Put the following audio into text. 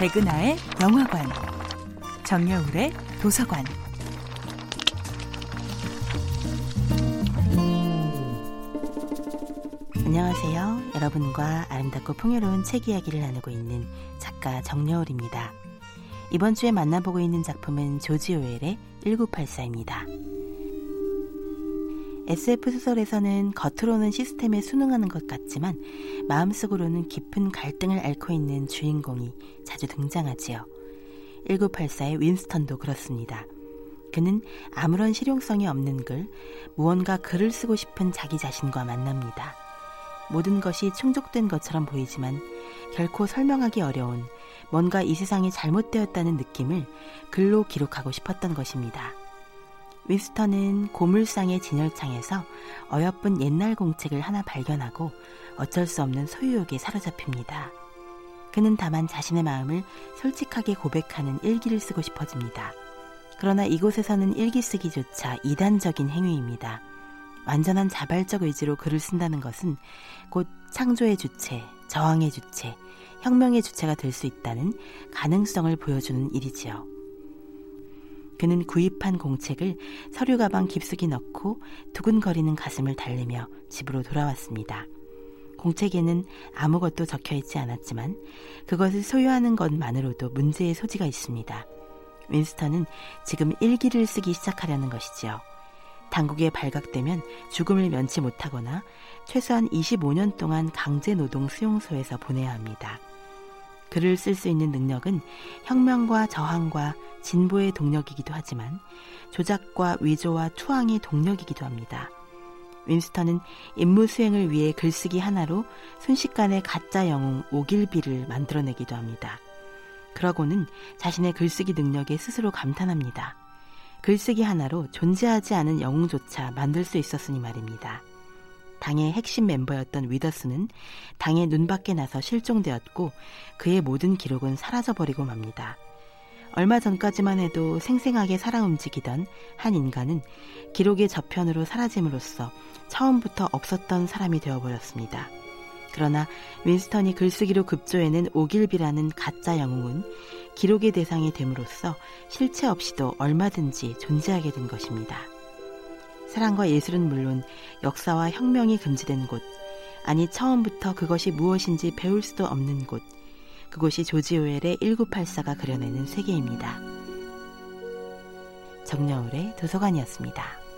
백은하의 영화관, 정여울의 도서관. 안녕하세요. 여러분과 아름답고 풍요로운 책 이야기를 나누고 있는 작가 정여울입니다. 이번 주에 만나보고 있는 작품은 조지 오웰의 1984입니다. SF 소설에서는 겉으로는 시스템에 순응하는 것 같지만 마음속으로는 깊은 갈등을 앓고 있는 주인공이 자주 등장하지요. 1984의 윈스턴도 그렇습니다. 그는 아무런 실용성이 없는 글, 무언가 글을 쓰고 싶은 자기 자신과 만납니다. 모든 것이 충족된 것처럼 보이지만 결코 설명하기 어려운 뭔가 이 세상이 잘못되었다는 느낌을 글로 기록하고 싶었던 것입니다. 윈스턴은 고물상의 진열창에서 어여쁜 옛날 공책을 하나 발견하고 어쩔 수 없는 소유욕에 사로잡힙니다. 그는 다만 자신의 마음을 솔직하게 고백하는 일기를 쓰고 싶어집니다. 그러나 이곳에서는 일기 쓰기조차 이단적인 행위입니다. 완전한 자발적 의지로 글을 쓴다는 것은 곧 창조의 주체, 저항의 주체, 혁명의 주체가 될 수 있다는 가능성을 보여주는 일이지요. 그는 구입한 공책을 서류 가방 깊숙이 넣고 두근거리는 가슴을 달래며 집으로 돌아왔습니다. 공책에는 아무것도 적혀 있지 않았지만 그것을 소유하는 것만으로도 문제의 소지가 있습니다. 윈스턴은 지금 일기를 쓰기 시작하려는 것이지요. 당국에 발각되면 죽음을 면치 못하거나 최소한 25년 동안 강제 노동 수용소에서 보내야 합니다. 글을 쓸 수 있는 능력은 혁명과 저항과 진보의 동력이기도 하지만 조작과 위조와 투항의 동력이기도 합니다. 윈스턴은 임무 수행을 위해 글쓰기 하나로 순식간에 가짜 영웅 오길비를 만들어내기도 합니다. 그러고는 자신의 글쓰기 능력에 스스로 감탄합니다. 글쓰기 하나로 존재하지 않은 영웅조차 만들 수 있었으니 말입니다. 당의 핵심 멤버였던 위더스는 당의 눈밖에 나서 실종되었고 그의 모든 기록은 사라져버리고 맙니다. 얼마 전까지만 해도 생생하게 살아 움직이던 한 인간은 기록의 저편으로 사라짐으로써 처음부터 없었던 사람이 되어버렸습니다. 그러나 윈스턴이 글쓰기로 급조해낸 오길비라는 가짜 영웅은 기록의 대상이 됨으로써 실체 없이도 얼마든지 존재하게 된 것입니다. 사랑과 예술은 물론 역사와 혁명이 금지된 곳, 아니 처음부터 그것이 무엇인지 배울 수도 없는 곳, 그곳이 조지 오웰의 1984가 그려내는 세계입니다. 정여울의 도서관이었습니다.